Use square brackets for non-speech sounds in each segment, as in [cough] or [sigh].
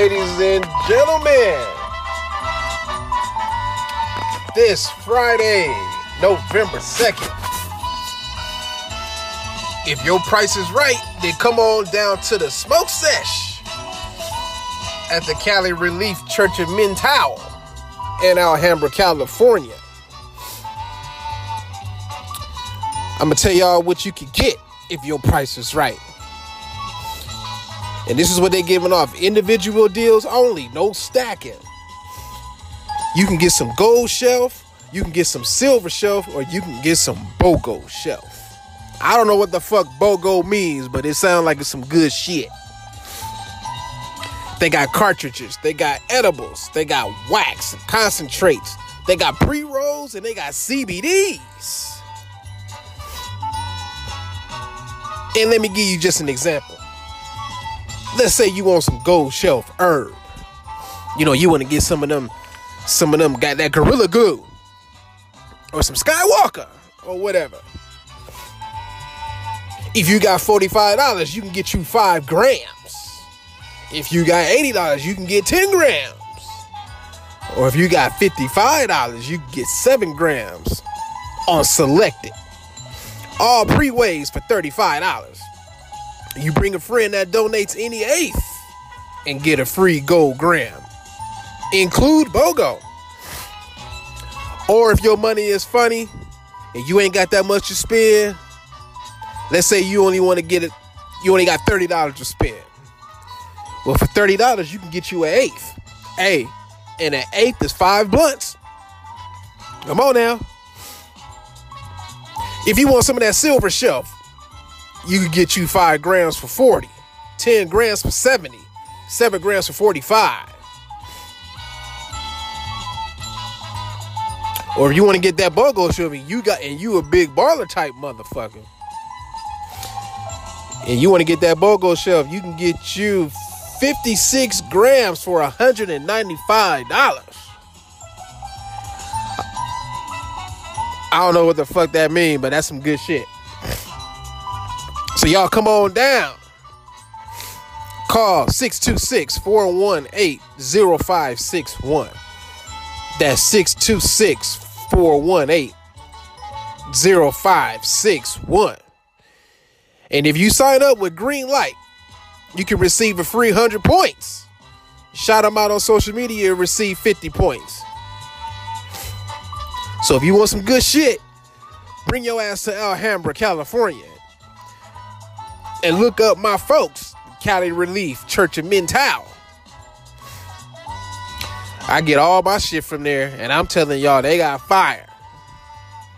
ladies and gentlemen. This Friday, November 2nd. If your price is right, then come on down to the smoke sesh at the Cali Relief Church of Mental in Alhambra, California. I'm gonna tell y'all what you can get if your price is right. And this is what they're giving off individual deals only, no stacking. You can get some gold shelf, you can get some silver shelf, or you can get some BOGO shelf. I don't know what the fuck BOGO means, but it sounds like it's some good shit. They got cartridges, they got edibles, they got wax, concentrates, they got pre rolls, and they got CBDs. And let me give you just an example let's say you want some gold shelf herb. You know, you want to get some of them, some of them got that gorilla glue. Or some Skywalker or whatever. If you got $45, you can get you five grams. If you got $80, you can get 10 grams. Or if you got $55, you get seven grams on selected. All pre-weighs for $35. You bring a friend that donates any eighth and get a free gold gram. Include BOGO. Or if your money is funny and you ain't got that much to spend, let's say you only want to get it, you only got $30 to spend. Well, for $30, you can get you an eighth. Hey, and an eighth is five blunts. Come on now. If you want some of that silver shelf, you could get you five grams for 40, 10 grams for 70, seven grams for 45. Or if you want to get that BOGO sugar, you got and you a big baller type motherfucker. And you want to get that BOGO shelf, you can get you 56 grams for $195. I don't know what the fuck that mean, but that's some good shit. So y'all come on down. Call 626-418-0561. That's 626-418-0561. And if you sign up with Green Light, you can receive a free 100 points. Shout them out on social media and receive 50 points. So if you want some good shit, bring your ass to Alhambra, California and look up my folks, Cali Relief Church of Mental. I get all my shit from there, and I'm telling y'all, they got fire.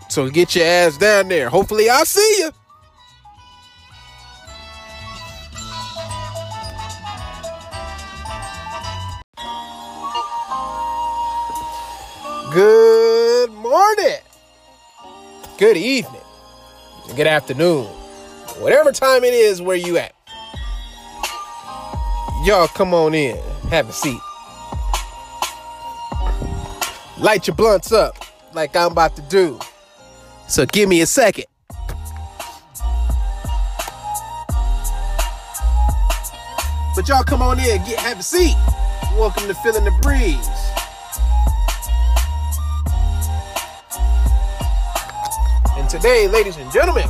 So get your ass down there. Hopefully, I'll see you. Good morning. Good evening. Good afternoon whatever time it is where you at. Y'all come on in, have a seat. Light your blunts up like I'm about to do. So give me a second. But y'all come on in, get have a seat. Welcome to Feeling the Breeze. And today, ladies and gentlemen,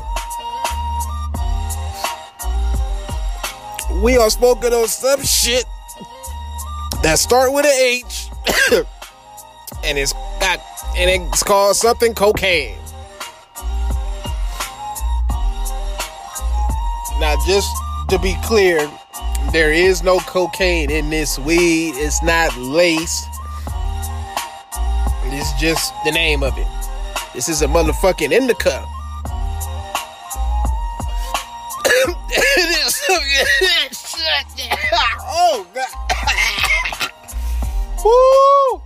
we are smoking on some shit that start with an H, [coughs] and it's got and it's called something cocaine. Now, just to be clear, there is no cocaine in this weed. It's not laced. It's just the name of it. This is a motherfucking indica. [coughs] [coughs] oh god. [coughs] Woo!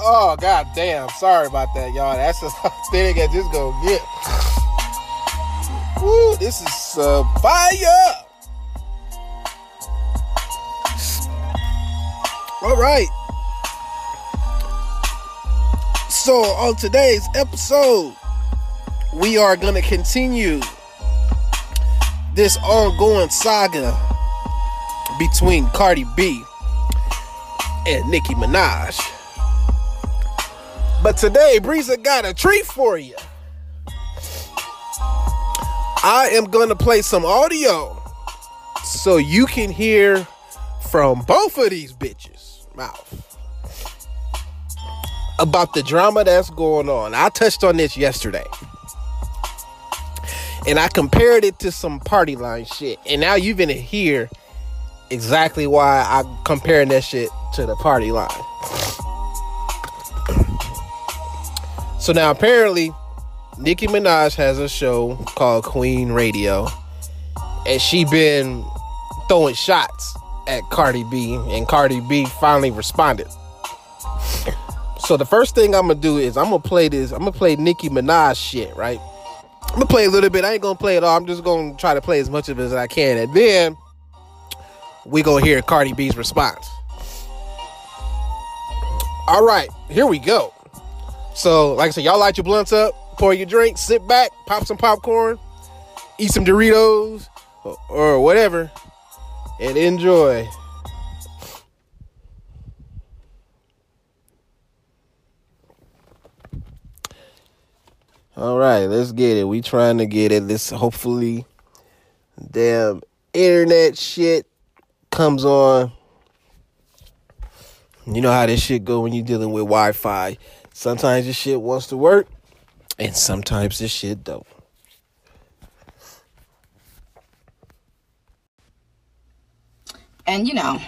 Oh god damn. Sorry about that, y'all. That's the [laughs] thing I just gonna get. Woo, this is uh, fire. All right. So, on today's episode, we are to continue this ongoing saga between Cardi B and Nicki Minaj. But today, Breeza got a treat for you. I am going to play some audio so you can hear from both of these bitches' mouth about the drama that's going on. I touched on this yesterday. And I compared it to some party line shit. And now you're gonna hear exactly why I'm comparing that shit to the party line. So now apparently Nicki Minaj has a show called Queen Radio. And she been throwing shots at Cardi B, and Cardi B finally responded. So the first thing I'm gonna do is I'm gonna play this. I'm gonna play Nicki Minaj shit, right? I'm gonna play a little bit. I ain't gonna play it all. I'm just gonna try to play as much of it as I can, and then we gonna hear Cardi B's response. All right, here we go. So, like I said, y'all light your blunts up, pour your drink, sit back, pop some popcorn, eat some Doritos or, or whatever, and enjoy. All right, let's get it. We trying to get it. This hopefully damn internet shit comes on. You know how this shit go when you're dealing with Wi-Fi. Sometimes this shit wants to work, and sometimes this shit don't. and you know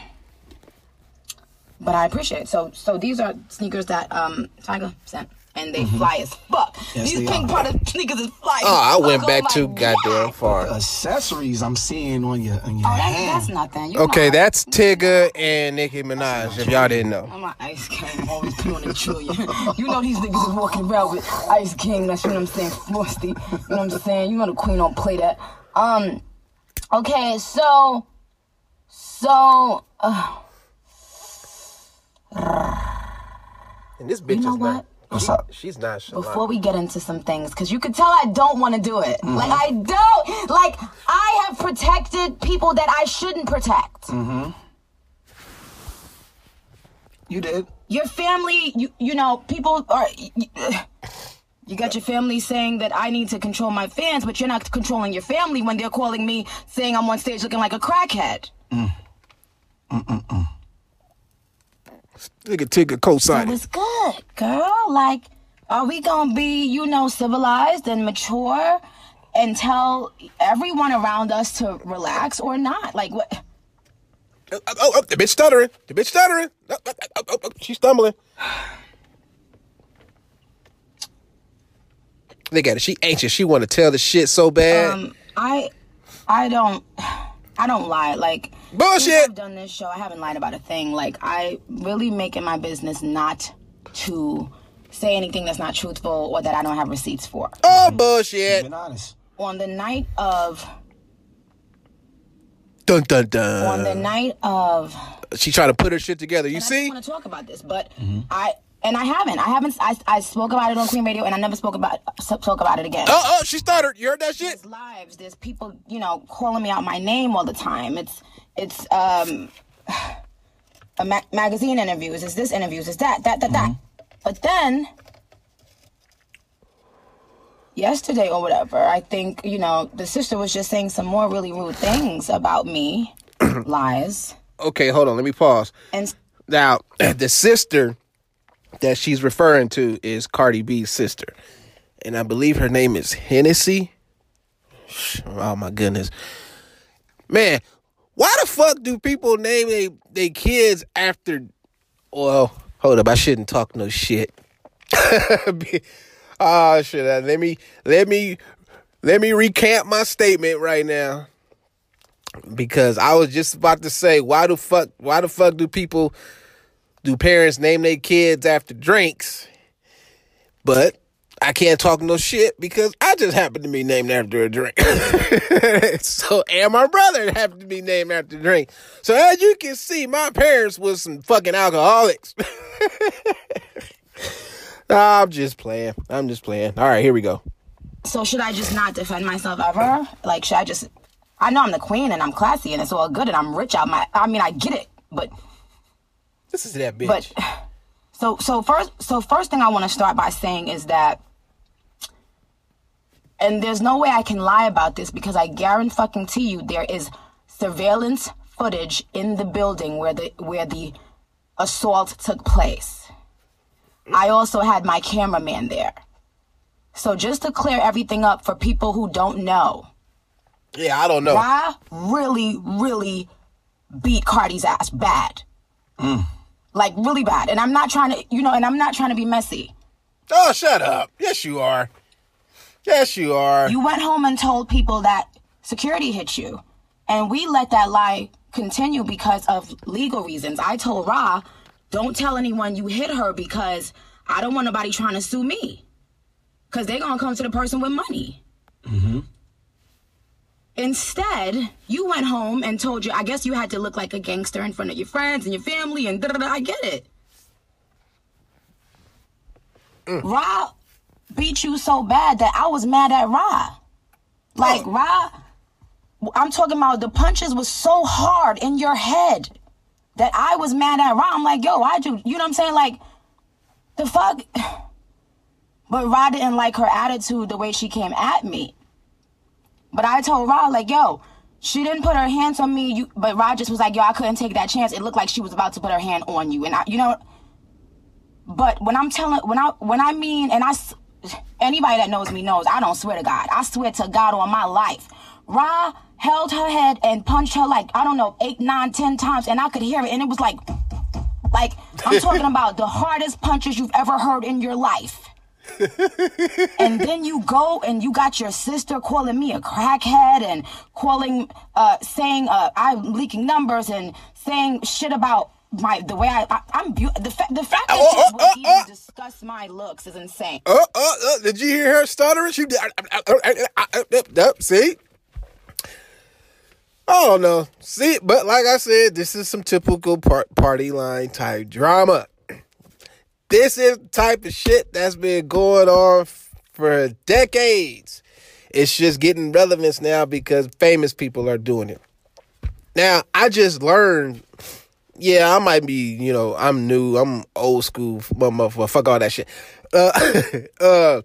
but i appreciate it. so so these are sneakers that um tiger sent and they fly as fuck Yes, these pink are. product [laughs] sneakers is fly Oh, I as went back I'm too like, goddamn wow. far. accessories I'm seeing on your on your oh that's, hand. that's nothing you Okay, my- that's Tigger and Nicki Minaj. If y'all didn't know. I'm an ice king, always pee on the trillion. you know these niggas is walking around with ice king, that's you know what I'm saying, frosty. You know what I'm saying? You know the queen don't play that. Um, okay, so, so, uh, And this bitch You know is not. What? What's she- up? She's not. Shalon. before we get into some things, because you could tell I don't want to do it. Like, I don't. Like, I have protected people that I shouldn't protect. Mm-hmm. You did. Your family, you, you know, people are. You, [sighs] you got your family saying that I need to control my fans, but you're not controlling your family when they're calling me saying I'm on stage looking like a crackhead. Nigga Tigger It co-signed. was good, girl. Like, are we gonna be, you know, civilized and mature and tell everyone around us to relax or not? Like, what? Oh, oh, oh, the bitch stuttering. The bitch stuttering. Oh, oh, oh, oh, oh, she's stumbling. Look at it. She anxious. She want to tell the shit so bad. Um, I, I don't, I don't lie. Like, Bullshit. since I've done this show. I haven't lied about a thing. Like, I really make it my business not to say anything that's not truthful or that I don't have receipts for. oh bullshit. Being honest. On the night of, Dun dun dun. on the night of. She trying to put her shit together. You And I see? just want to talk about this, but mm-hmm. I and I haven't. I haven't. I, I spoke about it on Queen Radio, and I never spoke about spoke about it again. Oh oh, she stuttered. You heard that shit? There's lives. There's people, you know, calling me out my name all the time. It's it's um, a ma- magazine interviews. It's this interviews. It's that that that that. But then yesterday or whatever, I think you know the sister was just saying some more really rude things about me, [clears throat] lies, Okay, hold on. Let me pause. and Now, [clears throat] the sister that she's referring to is Cardi B's sister. And I believe her name is Hennessy. Oh my goodness. Man, why the fuck do people name they, they kids after well, hold up, I shouldn't talk no shit. oh [laughs] shit. uh, Let me let me let me recant my statement right now because I was just about to say, why the fuck, why the fuck do people, do parents name their kids after drinks? But I can't talk no shit because I just happened to be named after a drink. [laughs] [laughs] so, and my brother happened to be named after a drink. So as you can see, my parents was some fucking alcoholics. [laughs] Nah, I'm just playing. I'm just playing. All right, here we go. So should I just not defend myself ever? Like should I just I know I'm the queen and I'm classy and it's all good and I'm rich out my I mean I get it, but This is that bitch. But [sighs] so so first so first thing I want to start by saying is that and there's no way I can lie about this because I guarantee fucking to you there is surveillance footage in the building where the where the assault took place. I also had my cameraman there. So just to clear everything up for people who don't know, yeah, I don't know. I really, really beat Cardi's ass bad. Mm. Like really bad. And I'm not trying to, you know, and I'm not trying to be messy. Oh, shut up. Yes, you are. Yes, you are. You went home and told people that security hit you. And we let that lie continue because of legal reasons. I told Ra, don't tell anyone you hit her because I don't want nobody trying to sue me. Because they're going to come to the person with money. Mm-hmm. Instead, you went home and told you, I guess you had to look like a gangster in front of your friends and your family and da da da. I get it. Ra beat you so bad that I was mad at Ra. Like, Ra, I'm talking about the punches was so hard in your head that I was mad at Ra. I'm like, yo, why'd you, you know what I'm saying? Like, the fuck? [sighs] But Ra didn't like her attitude the way she came at me. But I told Ra, like, yo, she didn't put her hands on me. You, but Ra just was like, yo, I couldn't take that chance. It looked like she was about to put her hand on you. And I, you know, but when I'm telling, when I, when I mean, and I, anybody that knows me knows, I don't swear to God. I swear to God on my life. Ra held her head and punched her like, I don't know, eight, nine, ten times. And I could hear it. And it was like, like, I'm [laughs] talking about the hardest punches you've ever heard in your life. [laughs] and then you go and you got your sister calling me a crackhead and calling, uh, saying uh, I'm leaking numbers and saying shit about my the way I, I I'm beau- the fa- the fact that Oh, oh, oh, oh. discuss my looks is insane. Uh, uh, uh, did you hear her stuttering? She did. Uh, uh, uh, see? I don't know. See, but like I said, this is some typical par- party line type drama. This is the type of shit that's been going on f- for decades. It's just getting relevance now because famous people are doing it. Now, I just learned yeah, I might be, you know, I'm new, I'm old school, motherfucker, fuck all that shit. Uh, [laughs] uh,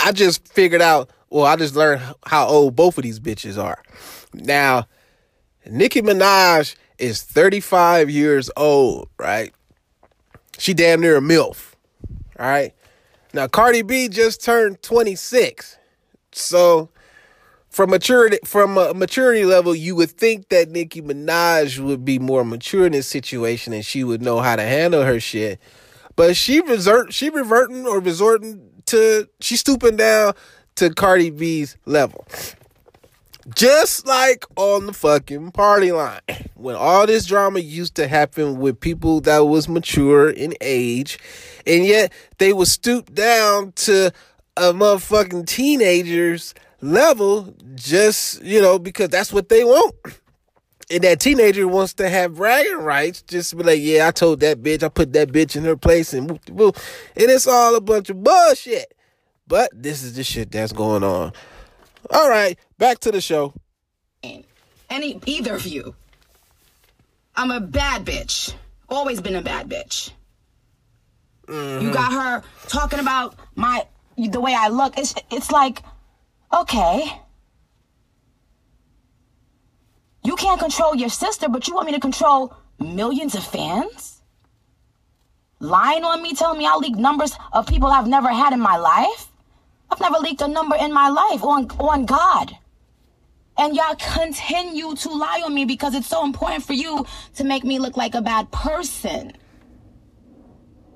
I just figured out, well, I just learned how old both of these bitches are. Now, Nicki Minaj is 35 years old, right? She damn near a MILF, all right? Now, Cardi B just turned 26. So, from maturity from a maturity level, you would think that Nicki Minaj would be more mature in this situation and she would know how to handle her shit. But she resort she reverting or resorting to she's stooping down to Cardi B's level. Just like on the fucking party line. When all this drama used to happen with people that was mature in age, and yet they would stoop down to a motherfucking teenager's level just, you know, because that's what they want. And that teenager wants to have bragging rights, just to be like, yeah, I told that bitch, I put that bitch in her place, and whoop, whoop. and it's all a bunch of bullshit. But this is the shit that's going on. All right, back to the show. Any either of you. I'm a bad bitch. Always been a bad bitch. You mm-hmm. got her talking about my the way I look. It's it's like, okay. You can't control your sister, but you want me to control millions of fans? Lying on me, telling me I leak numbers of people I've never had in my life? I've never leaked a number in my life on on God. And y'all continue to lie on me because it's so important for you to make me look like a bad person.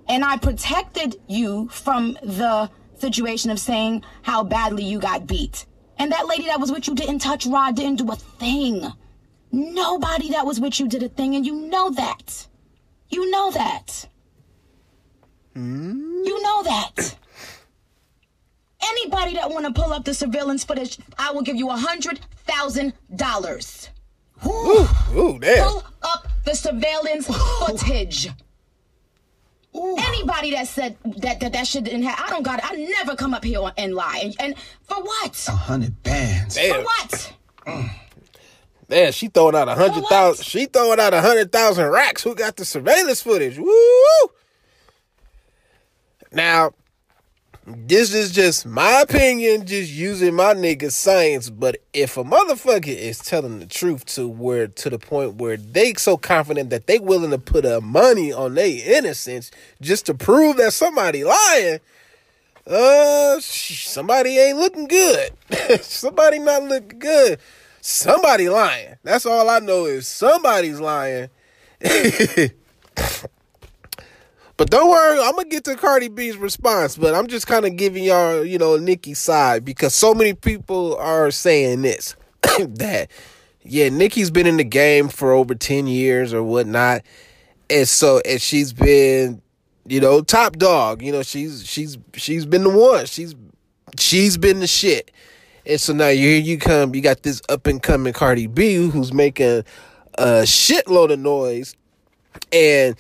And I protected you from the situation of saying how badly you got beat. And that lady that was with you didn't touch Rod, didn't do a thing. Nobody that was with you did a thing, and you know that. You know that. Hmm? You know that. [coughs] Anybody that want to pull up the surveillance footage, I will give you a hundred thousand dollars. Ooh, ooh, damn. Pull up the surveillance footage. Anybody that said that that, that shit didn't happen, I don't got it. I never come up here and lie. And, and for what? A hundred bands. For Damn. what? Mm. Man, she throwing out a hundred thousand. She throwing out a hundred thousand racks. Who got the surveillance footage? Woo! Now, this is just my opinion, just using my nigga science. But if a motherfucker is telling the truth to where to the point where they so confident that they willing to put a money on their innocence just to prove that somebody lying, uh, somebody ain't looking good. [laughs] somebody not looking good. Somebody lying. That's all I know is somebody's lying. [laughs] But don't worry, I'm gonna get to Cardi B's response. But I'm just kind of giving y'all, you know, Nicki's side because so many people are saying this [coughs] that yeah, Nicki's been in the game for over ten years or whatnot, and so and she's been, you know, top dog. You know, she's she's she's been the one. She's she's been the shit. And so now here you come, you got this up and coming Cardi B who's making a shitload of noise, and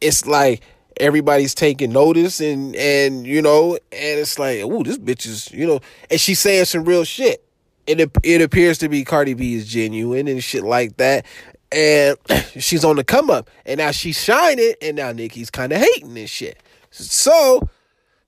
it's like everybody's taking notice and and you know and it's like oh this bitch is you know and she's saying some real shit. And it, it appears to be Cardi B is genuine and shit like that. And [clears throat] she's on the come up. And now she's shining and now Nicki's kind of hating this shit. So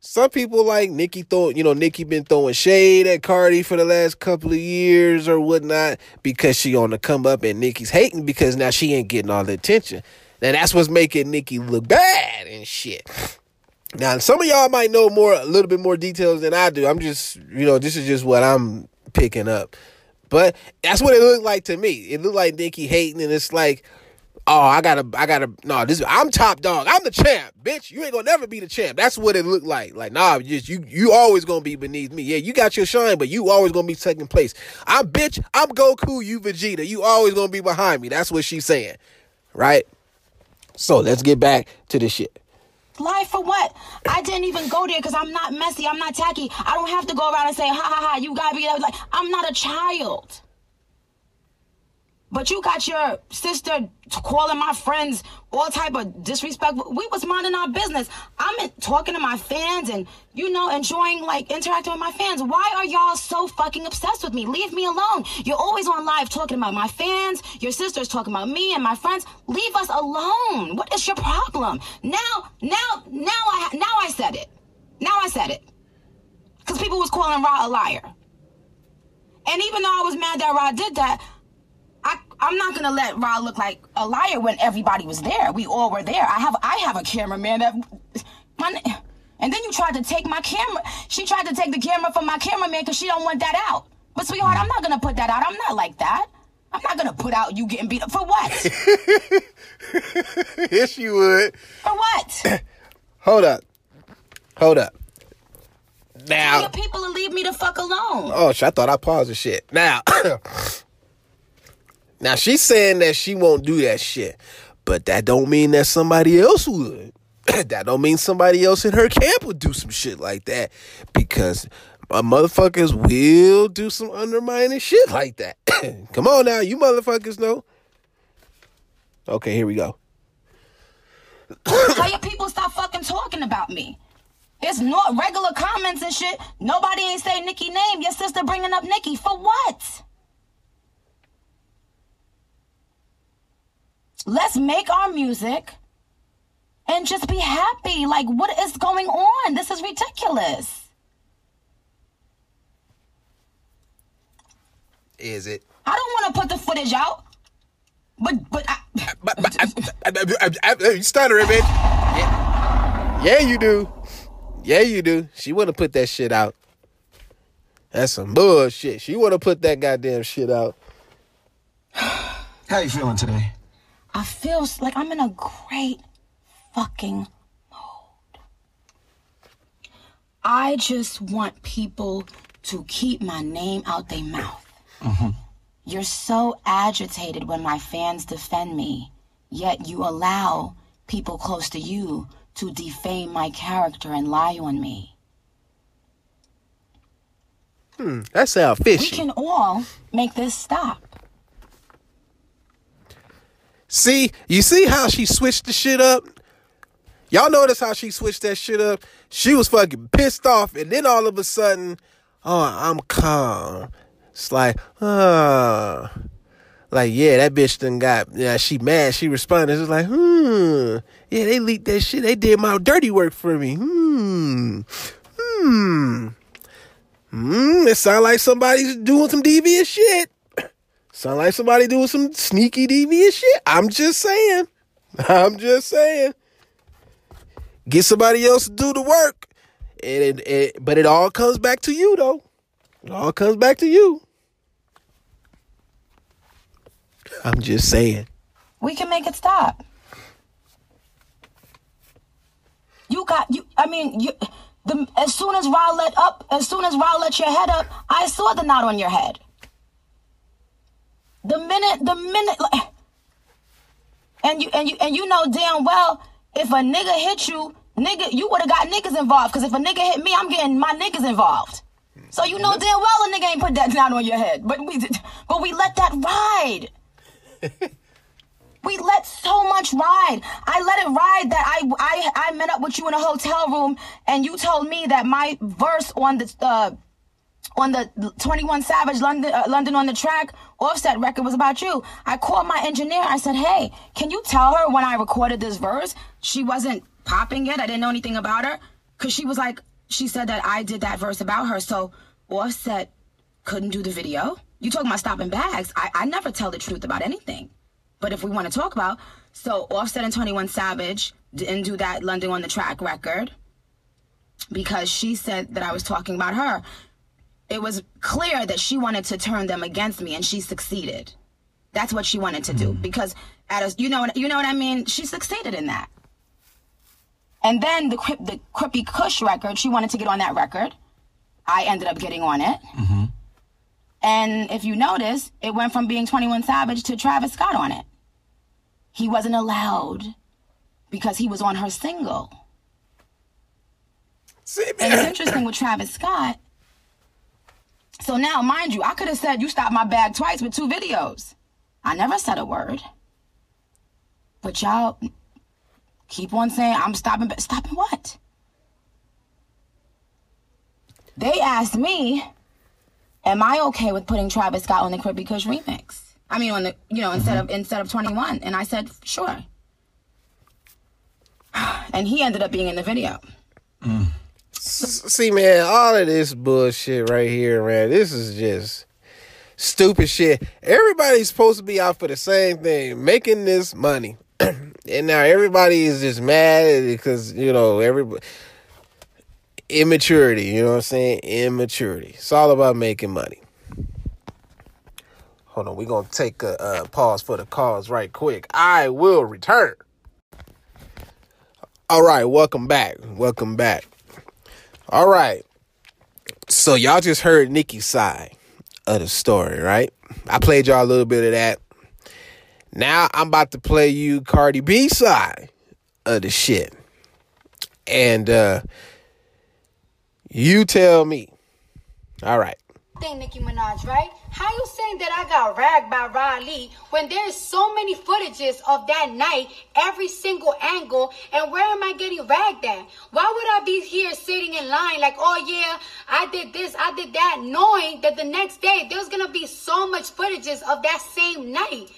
some people like Nicki throw, you know, Nicki been throwing shade at Cardi for the last couple of years or whatnot because she on the come up and Nicki's hating because now she ain't getting all the attention. Now that's what's making Nicki look bad and shit. Now some of y'all might know more, a little bit more details than I do. I'm just, you know, this is just what I'm picking up. But that's what it looked like to me. It looked like Nicki hating, and it's like, oh, I gotta, I gotta, no, this, I'm top dog. I'm the champ, bitch. You ain't gonna never be the champ. That's what it looked like. Like, nah, just you, you always gonna be beneath me. Yeah, you got your shine, but you always gonna be second place. I'm bitch. I'm Goku. You Vegeta. You always gonna be behind me. That's what she's saying, right? So let's get back to the shit. Lie for what? I didn't even go there because I'm not messy. I'm not tacky. I don't have to go around and say, ha ha ha, you gotta be like, I'm not a child. But you got your sister calling my friends all type of disrespect. We was minding our business. I'm talking to my fans and you know enjoying like interacting with my fans. Why are y'all so fucking obsessed with me? Leave me alone. You're always on live talking about my fans. Your sister's talking about me and my friends. Leave us alone. What is your problem? Now, now, now I now I said it. Now I said it. Cause people was calling Rod a liar. And even though I was mad that Rod did that, I'm not gonna let Rod look like a liar when everybody was there. We all were there. I have I have a cameraman that my and then you tried to take my camera. She tried to take the camera from my cameraman because she don't want that out. But sweetheart, I'm not gonna put that out. I'm not like that. I'm not gonna put out you getting beat up for what? [laughs] yes, you would. For what? [clears throat] Hold up. Hold up. Now, people to leave me the fuck alone. oh, I thought I paused the shit. Now, [clears throat] now she's saying that she won't do that shit, but that don't mean that somebody else would. [clears throat] that don't mean somebody else in her camp would do some shit like that because my motherfuckers will do some undermining shit like that. [clears throat] Come on now, you motherfuckers know. Okay, here we go. Your people stop fucking talking about me. It's not regular comments and shit. Nobody ain't say Nicki name. Your sister bringing up Nicki for what? Let's make our music and just be happy. Like, what is going on? This is ridiculous. Is it? I don't want to put the footage out, but but I, But, but I, I, I, I, I, you stuttering, bitch. Yeah. yeah, you do. Yeah, you do. She would have put that shit out. That's some bullshit. She would have put that goddamn shit out. How you feeling today? I feel like I'm in a great fucking mode. I just want people to keep my name out their mouth. You're so agitated when my fans defend me, yet you allow people close to you to defame my character and lie on me. Hmm, that sound We can all make this stop. See, you see how she switched the shit up? Y'all notice how she switched that shit up? She was fucking pissed off, and then all of a sudden, oh, I'm calm. It's like, ah, like, yeah, that bitch done got, yeah, she mad. She responded. It's like, hmm, yeah, they leaked that shit. They did my dirty work for me. Hmm, hmm, hmm. It sound like somebody's doing some devious shit. Sound like somebody doing some sneaky devious shit. I'm just saying. I'm just saying. Get somebody else to do the work. And it, it, but it all comes back to you though. It all comes back to you. I'm just saying. We can make it stop. You got you. I mean, you. The as soon as Ra let up, as soon as Ra let your head up, I saw the knot on your head. The minute, the minute, like, and you and you and you know damn well if a nigga hit you, nigga, you would have got niggas involved. Cause if a nigga hit me, I'm getting my niggas involved. So you know damn well a nigga ain't put that down on your head. But we, but we let that ride. [laughs] we let so much ride. I let it ride that I I I met up with you in a hotel room and you told me that my verse on the uh, on the 21 Savage London uh, London on the track offset record was about you. I called my engineer. I said, "Hey, can you tell her when I recorded this verse, she wasn't popping it. I didn't know anything about her cuz she was like she said that I did that verse about her. So Offset couldn't do the video. You talking about stopping bags. I, I never tell the truth about anything. But if we want to talk about, so Offset and 21 Savage didn't do that London on the track record because she said that I was talking about her. It was clear that she wanted to turn them against me and she succeeded. That's what she wanted to do hmm. because at a, you know you know what I mean. She succeeded in that. And then the the Krippy Kush record, she wanted to get on that record. I ended up getting on it. Mm-hmm. And if you notice, it went from being 21 Savage to Travis Scott on it. He wasn't allowed because he was on her single. See, And it's interesting with Travis Scott. So now, mind you, I could have said you stopped my bag twice with two videos. I never said a word. But y'all keep on saying I'm stopping. Stopping what? They asked me, "Am I okay with putting Travis Scott on the Krippy Kush remix?" I mean, on the you know instead of mm-hmm. instead of 21, and I said sure. [sighs] And he ended up being in the video. Mm. See, man, all of this bullshit right here, man, this is just stupid shit. Everybody's supposed to be out for the same thing, making this money. [clears throat] and now everybody is just mad because, you know, everybody immaturity, you know what I'm saying? Immaturity. It's all about making money. Hold on, we're gonna take a uh, pause for the cause right quick. I will return. All right, welcome back. Welcome back. All right. So y'all just heard Nicki's side of the story, right? I played y'all a little bit of that. Now I'm about to play you Cardi B side of the shit. And uh you tell me. All right. thing, Nicki Minaj, right? How you saying that I got ragged by Riley when there's so many footages of that night, every single angle, and where am I getting ragged at? Why would I be here sitting in line like, oh yeah, I did this, I did that, knowing that the next day there's gonna be so much footages of that same night?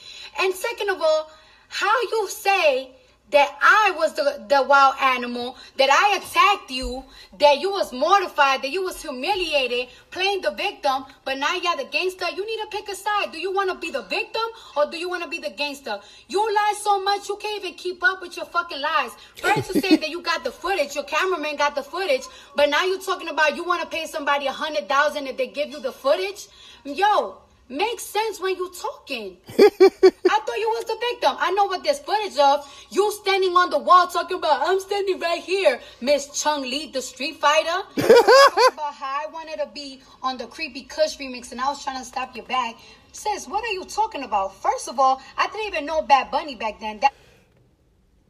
And second of all, how you say that I was the, the wild animal, that I attacked you, that you was mortified, that you was humiliated, playing the victim, but now you're the gangster. You need to pick a side. Do you want to be the victim or do you want to be the gangster? You lie so much you can't even keep up with your fucking lies. First you say that you got the footage, your cameraman got the footage, but now you talking about you want to pay somebody a hundred thousand if they give you the footage. Yo, makes sense when you're talking. [laughs] I thought you was the victim. I know what there's footage of. You standing on the wall talking about, I'm standing right here. Miss Chun-Li, the street fighter. [laughs] about how I wanted to be on the Krippy Kush remix and I was trying to stop your bag. Sis, what are you talking about? First of all, I didn't even know Bad Bunny back then. That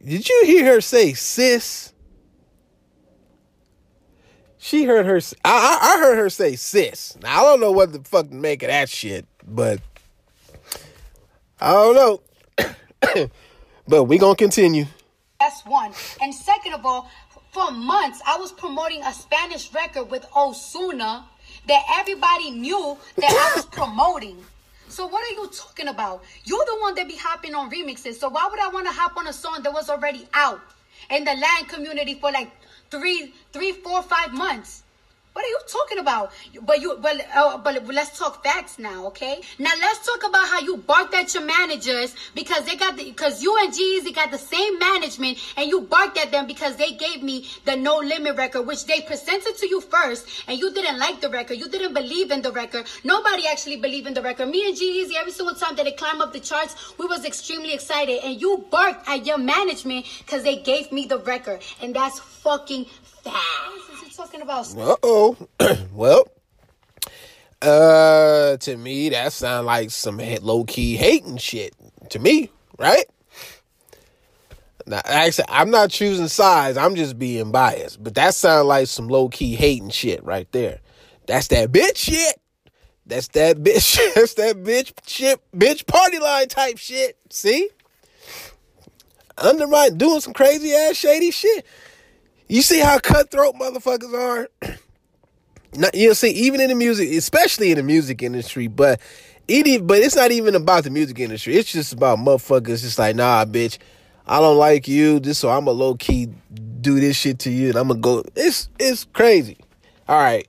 Did you hear her say sis? She heard her. I, I heard her say sis. Now I don't know what the fuck to make of that shit, but I don't know. [coughs] but we gonna continue. That's one. And second of all, for months I was promoting a Spanish record with Ozuna that everybody knew that I was promoting. So what are you talking about? You're the one that be hopping on remixes. So why would I want to hop on a song that was already out in the land community for like three, three, four, five months? What are you talking about? But you, but uh, but let's talk facts now, okay? Now let's talk about how you barked at your managers because they got the because you and G-Eazy got the same management and you barked at them because they gave me the No Limit record, which they presented to you first, and you didn't like the record. You didn't believe in the record. Nobody actually believed in the record. Me and G-Eazy, every single time that it climbed up the charts, we was extremely excited, and you barked at your management because they gave me the record, and that's fucking talking about? Uh oh. [clears throat] well, uh, to me, that sound like some low key hating shit. To me, right? Now, actually, I'm not choosing sides. I'm just being biased. But that sounds like some low key hating shit right there. That's that bitch shit. That's that bitch. [laughs] That's that bitch shit. Bitch party line type shit. See? Undermine doing some crazy ass shady shit. You see how cutthroat motherfuckers are? [clears throat] Not, you see, even in the music, especially in the music industry, but it, but it's not even about the music industry. It's just about motherfuckers. Just like, nah, bitch, I don't like you. Just so I'm a low key do this shit to you, and I'm gonna go. It's it's crazy. All right.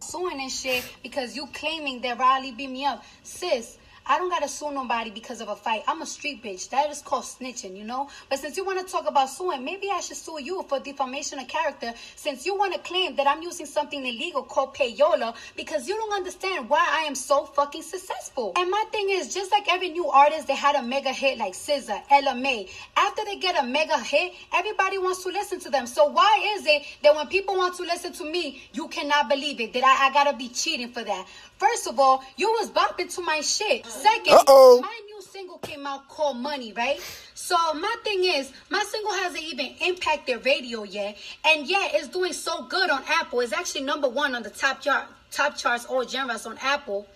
Suing and shit because you claiming that Riley beat me up, sis. I don't gotta sue nobody because of a fight. I'm a street bitch. That is called snitching, you know? But since you wanna talk about suing, maybe I should sue you for defamation of character since you wanna claim that I'm using something illegal called payola because you don't understand why I am so fucking successful. And my thing is, just like every new artist that had a mega hit like SZA, Ella Mai, after they get a mega hit, everybody wants to listen to them. So why is it that when people want to listen to me, you cannot believe it? That I, I gotta be cheating for that? First of all, you was bopping to my shit. Second, Uh-oh. my new single came out called Money, right? So my thing is, my single hasn't even impacted their radio yet, and yet it's doing so good on Apple. It's actually number one on the top chart, top charts all genres on Apple.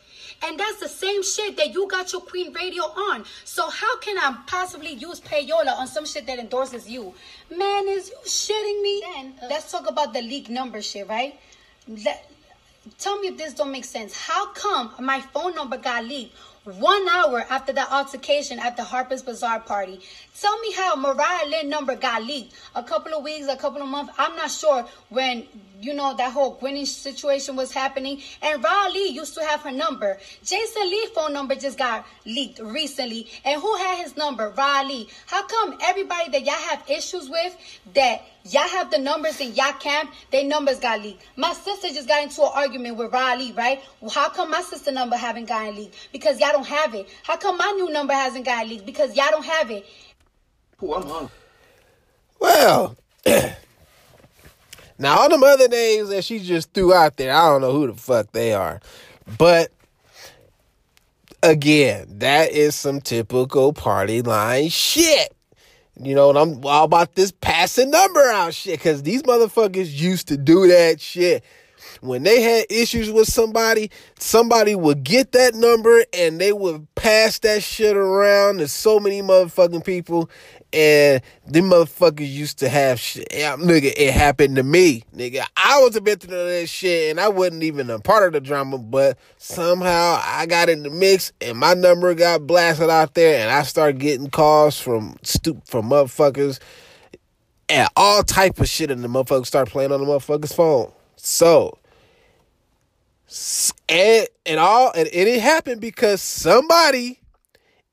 And that's the same shit that you got your Queen Radio on. So how can I possibly use payola on some shit that endorses you? Man, is you shitting me? Then uh, let's talk about the leak number shit, right? Let, Tell me if this don't make sense. How come my phone number got leaked one hour after the altercation at the Harper's Bazaar party? Tell me how Mariah Lynn number got leaked. A couple of weeks, a couple of months. I'm not sure when you know that whole Gwenny situation was happening. And Rah Ali used to have her number. Jason Lee phone number just got leaked recently. And who had his number? Rah Ali. How come everybody that y'all have issues with that y'all have the numbers in y'all camp, their numbers got leaked? My sister just got into an argument with Rah Ali, right? Well, how come my sister number haven't gotten leaked? Because y'all don't have it. How come my new number hasn't gotten leaked? Because y'all don't have it. Ooh, I'm hungry. Well, [clears throat] now all them other names that she just threw out there, I don't know who the fuck they are. But again, that is some typical party line shit. You know, and I'm all about this passing number out shit because these motherfuckers used to do that shit when they had issues with somebody, somebody would get that number and they would pass that shit around to so many motherfucking people. And them motherfuckers used to have shit. Yeah, nigga, it happened to me. Nigga, I was a victim of that shit and I wasn't even a part of the drama, but somehow I got in the mix and my number got blasted out there and I started getting calls from stoop from motherfuckers and all type of shit and the motherfuckers start playing on the motherfucker's phone. So and and all and, and it happened because somebody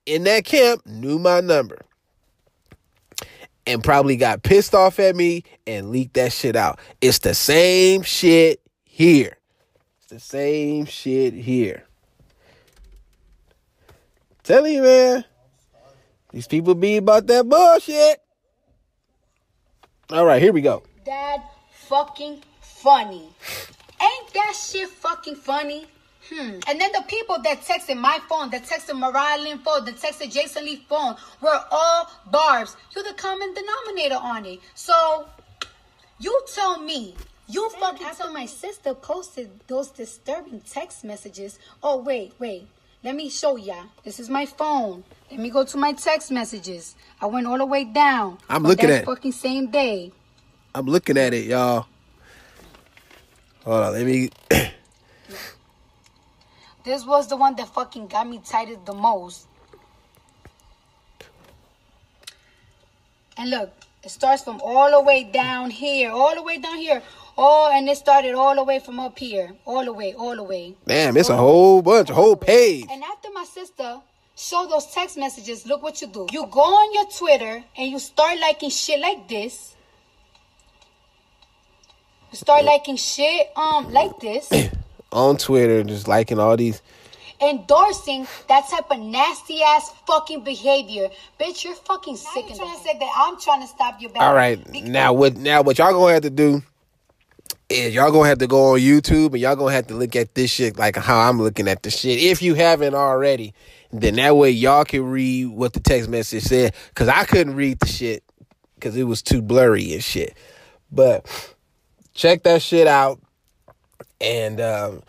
in that camp knew my number and probably got pissed off at me and leaked that shit out. It's the same shit here. It's the same shit here. Tell you, man. These people be about that bullshit. All right, here we go. Dad, fucking funny. Ain't that shit fucking funny? Hmm. And then the people that texted my phone, that texted Mariah Lynn phone, that texted Jason Lee phone were all barbs. You're the common denominator on it. So you tell me. You then fucking after tell my sister posted those disturbing text messages. Oh wait, wait. Let me show ya. This is my phone. Let me go to my text messages. I went all the way down. I'm looking at fucking same day. I'm looking at it, y'all. Hold on, let me. This was the one that fucking got me tighted the most. And look, it starts from all the way down here, all the way down here. Oh, and it started all the way from up here, all the way, all the way. Damn, it's a whole bunch, a whole page. And after my sister show those text messages, look what you do. You go on your Twitter and you start liking shit like this. You start liking shit um like this. [clears throat] On Twitter, just liking all these. endorsing that type of nasty ass fucking behavior. Bitch, you're fucking sick. Now you're trying to say that I'm trying to stop your back. All right, now what? Now what y'all gonna have to do is y'all gonna have to go on YouTube and y'all gonna have to look at this shit like how I'm looking at the shit. If you haven't already, then that way y'all can read what the text message said. Cause I couldn't read the shit because it was too blurry and shit. But check that shit out. And um,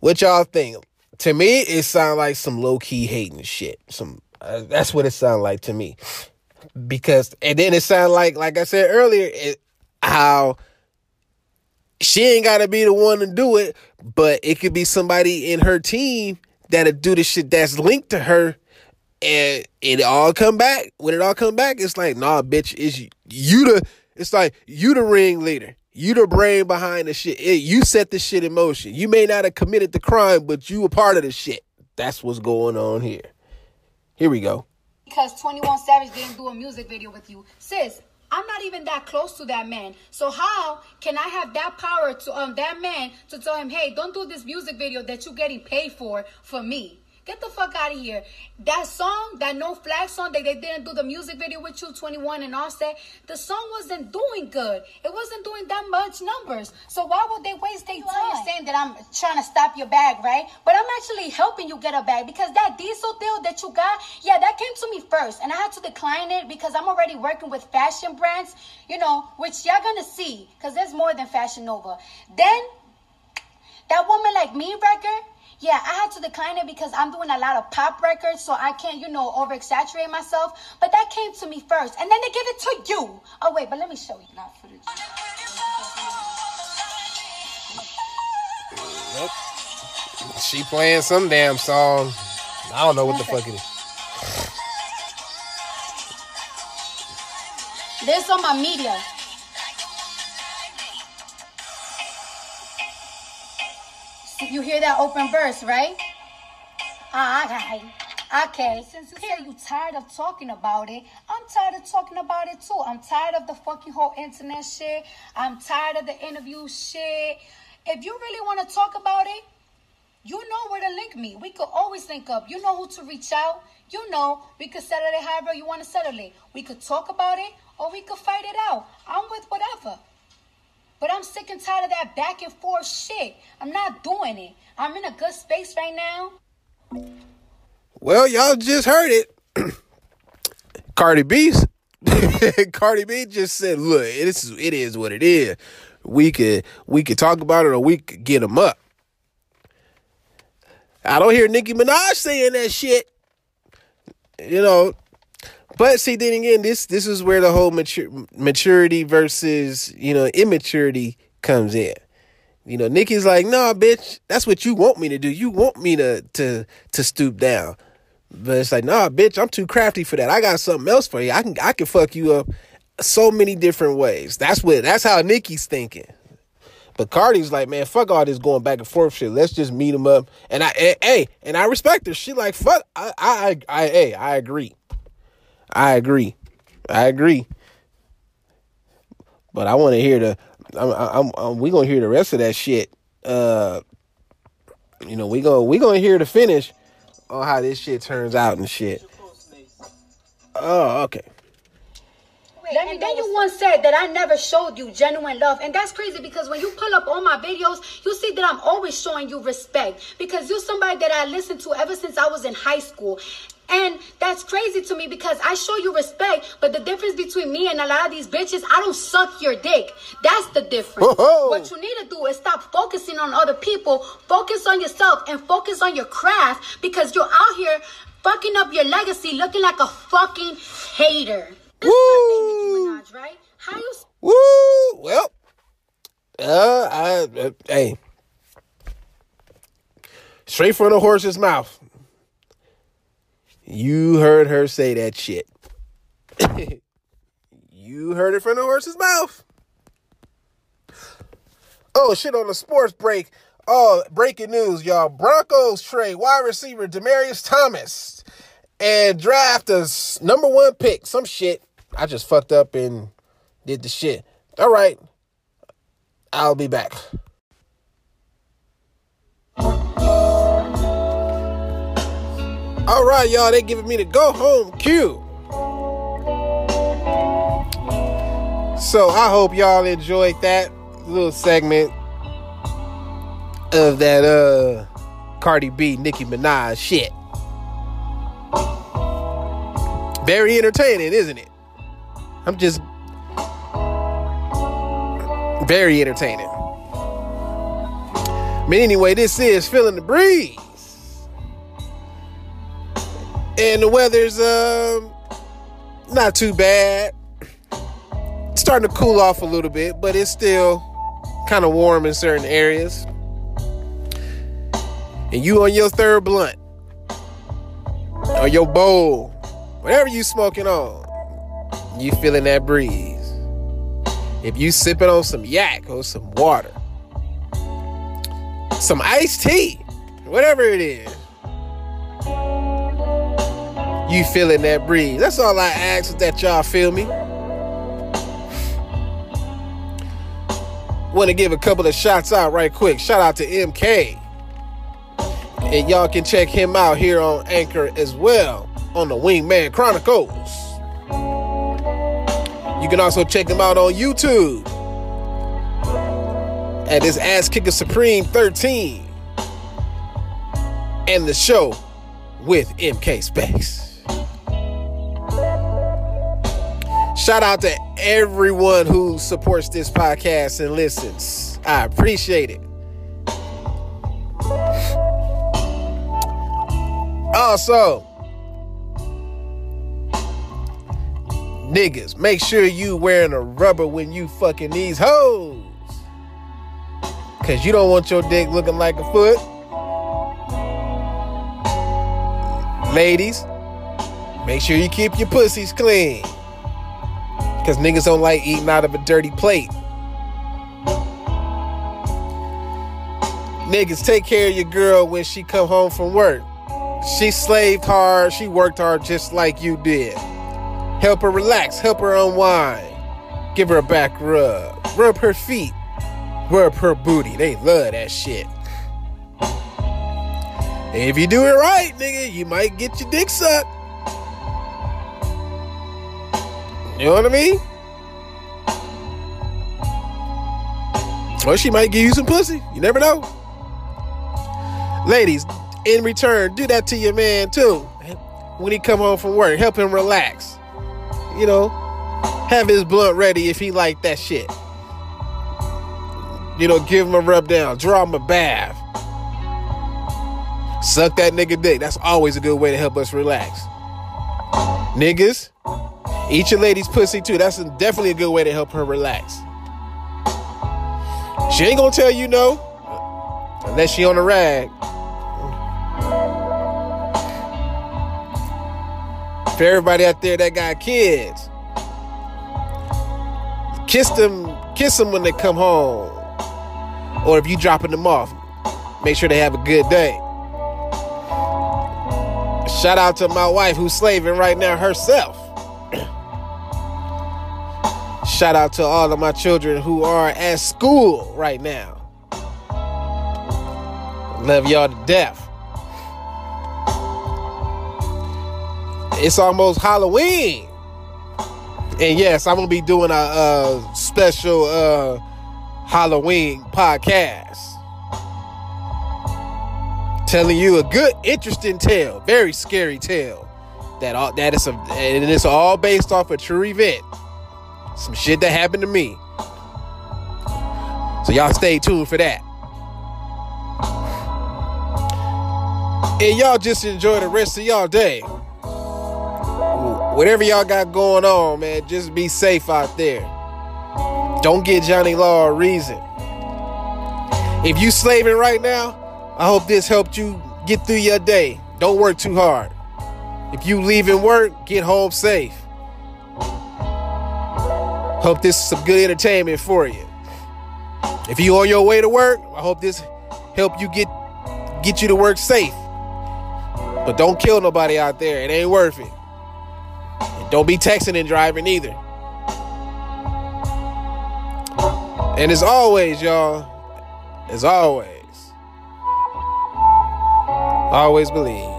what y'all think? To me, it sounds like some low key hating shit. Some uh, that's what it sounds like to me. Because and then it sounds like like I said earlier, it, how she ain't got to be the one to do it, but it could be somebody in her team that'll do the shit that's linked to her, and it all come back. When it all come back, it's like, nah, bitch, is you, you the? It's like you the ringleader. You the brain behind the shit. It, you set the shit in motion. You may not have committed the crime, but you a part of the shit. That's what's going on here. Here we go. because 21 Savage didn't do a music video with you. Sis, I'm not even that close to that man. So how can I have that power to um that man to tell him, hey, don't do this music video that you're getting paid for for me? Get the fuck out of here. That song, that No Flag song, that they didn't do the music video with you, 21 and Offset, the song wasn't doing good. It wasn't doing that much numbers. So why would they waste their time? Saying that I'm trying to stop your bag, right? But I'm actually helping you get a bag because that diesel deal that you got, yeah, that came to me first. And I had to decline it because I'm already working with fashion brands, you know, which y'all gonna see because there's more than Fashion Nova. Then that woman like me record, yeah, I had to decline it because I'm doing a lot of pop records, so I can't, you know, over exaggerate myself. But that came to me first, and then they give it to you. Oh wait, but let me show you. Not footage. Nope. She playing some damn song. I don't know what the fuck it is. This on my media. You hear that open verse, right? Ah, okay. Okay, since you say you tired of talking about it, I'm tired of talking about it too. I'm tired of the fucking whole internet shit. I'm tired of the interview shit. If you really want to talk about it, you know where to link me. We could always link up. You know who to reach out. You know we could settle it however you want to settle it. We could talk about it or we could fight it out. I'm with whatever. But I'm sick and tired of that back and forth shit. I'm not doing it. I'm in a good space right now. Well, y'all just heard it. [clears throat] Cardi B, [laughs] Cardi B just said, "Look, it is it is what it is. We could we could talk about it, or we could get them up." I don't hear Nicki Minaj saying that shit. You know, but see, then again, this this is where the whole mature, maturity versus you know immaturity comes in. You know, Nicki's like, "Nah, bitch, that's what you want me to do. You want me to to to stoop down." But it's like, "Nah, bitch, I'm too crafty for that. I got something else for you. I can I can fuck you up so many different ways." That's what that's how Nicki's thinking. But Cardi's like, man, fuck all this going back and forth shit. Let's just meet him up. And I, hey, and I respect her. She like, fuck, I, I, I, hey, I agree. I agree. I agree. But I want to hear the. I'm, I'm, I'm, we gonna hear the rest of that shit. Uh, you know, we gonna we gonna hear the finish on how this shit turns out and shit. Oh, okay. Then, then you once said that I never showed you genuine love. And that's crazy because when you pull up all my videos, you see that I'm always showing you respect. Because you're somebody that I listened to ever since I was in high school. And that's crazy to me because I show you respect, but the difference between me and a lot of these bitches, I don't suck your dick. That's the difference. Whoa. What you need to do is stop focusing on other people, focus on yourself, and focus on your craft because you're out here fucking up your legacy looking like a fucking hater. This is my thing, Nicki Minaj, right? How you Woo! Well, uh, I, uh, hey, Straight from the horse's mouth. You heard her say that shit. [laughs] you heard it from the horse's mouth. Oh, shit on the sports break. Oh, breaking news, y'all. Broncos trade wide receiver Demaryius Thomas and draft a number one pick. Some shit. I just fucked up and did the shit. All right. I'll be back. All right, y'all, they giving me the go home cue. So I hope y'all enjoyed that little segment of that uh Cardi B, Nicki Minaj shit. Very entertaining, isn't it? I'm just very entertaining. But anyway, this is feeling the breeze and the weather's um not too bad. It's starting to cool off a little bit, but it's still kind of warm in certain areas. And you on your third blunt or your bowl, whatever you smoking on, you feeling that breeze. If you sipping on some yak or some water, some iced tea, whatever it is, you feeling that breeze. That's all I ask is that y'all feel me. Want to give a couple of shots out right quick. Shout out to MK. And y'all can check him out here on Anchor as well on the Wingman Chronicles. You can also check him out on YouTube at his Ass Kicker Supreme 13 and the show with MK Space. Shout out to everyone who supports this podcast and listens. I appreciate it. Also, niggas, make sure you wearing a rubber when you fucking these hoes. Cause you don't want your dick looking like a foot. Ladies, make sure you keep your pussies clean. Cause niggas don't like eating out of a dirty plate. Niggas, take care of your girl when she come home from work. She slaved hard, she worked hard just like you did. Help her relax, help her unwind. Give her a back rub. Rub her feet. Rub her booty. They love that shit. And if you do it right, nigga, you might get your dick sucked. You know what I mean? Or she might give you some pussy. You never know. Ladies, in return, do that to your man too. When he come home from work, help him relax. You know, have his blunt ready if he like that shit. You know, give him a rub down, draw him a bath. Suck that nigga dick. That's always a good way to help us relax. Niggas, Eat your lady's pussy too. That's definitely a good way to help her relax. She ain't gonna tell you no unless she on a rag. For everybody out there that got kids, kiss them, kiss them when they come home, or if you dropping them off, make sure they have a good day. Shout out to my wife who's slaving right now herself. Shout out to all of my children who are at school right now. Love y'all to death. It's almost Halloween. And yes, I'm to be doing a, a special uh, Halloween podcast. Telling you a good, interesting tale, very scary tale. That all that is a, and it's all based off a true event. Some shit that happened to me. So y'all stay tuned for that. And y'all just enjoy the rest of y'all day. Whatever y'all got going on, man, just be safe out there. Don't get Johnny Law a reason. If you slaving right now, I hope this helped you get through your day. Don't work too hard. If you leaving work, get home safe. Hope this is some good entertainment for you. If you on your way to work, I hope this help you get get you to work safe. But don't kill nobody out there. It ain't worth it. And don't be texting and driving either. And as always, y'all, as always, always believe.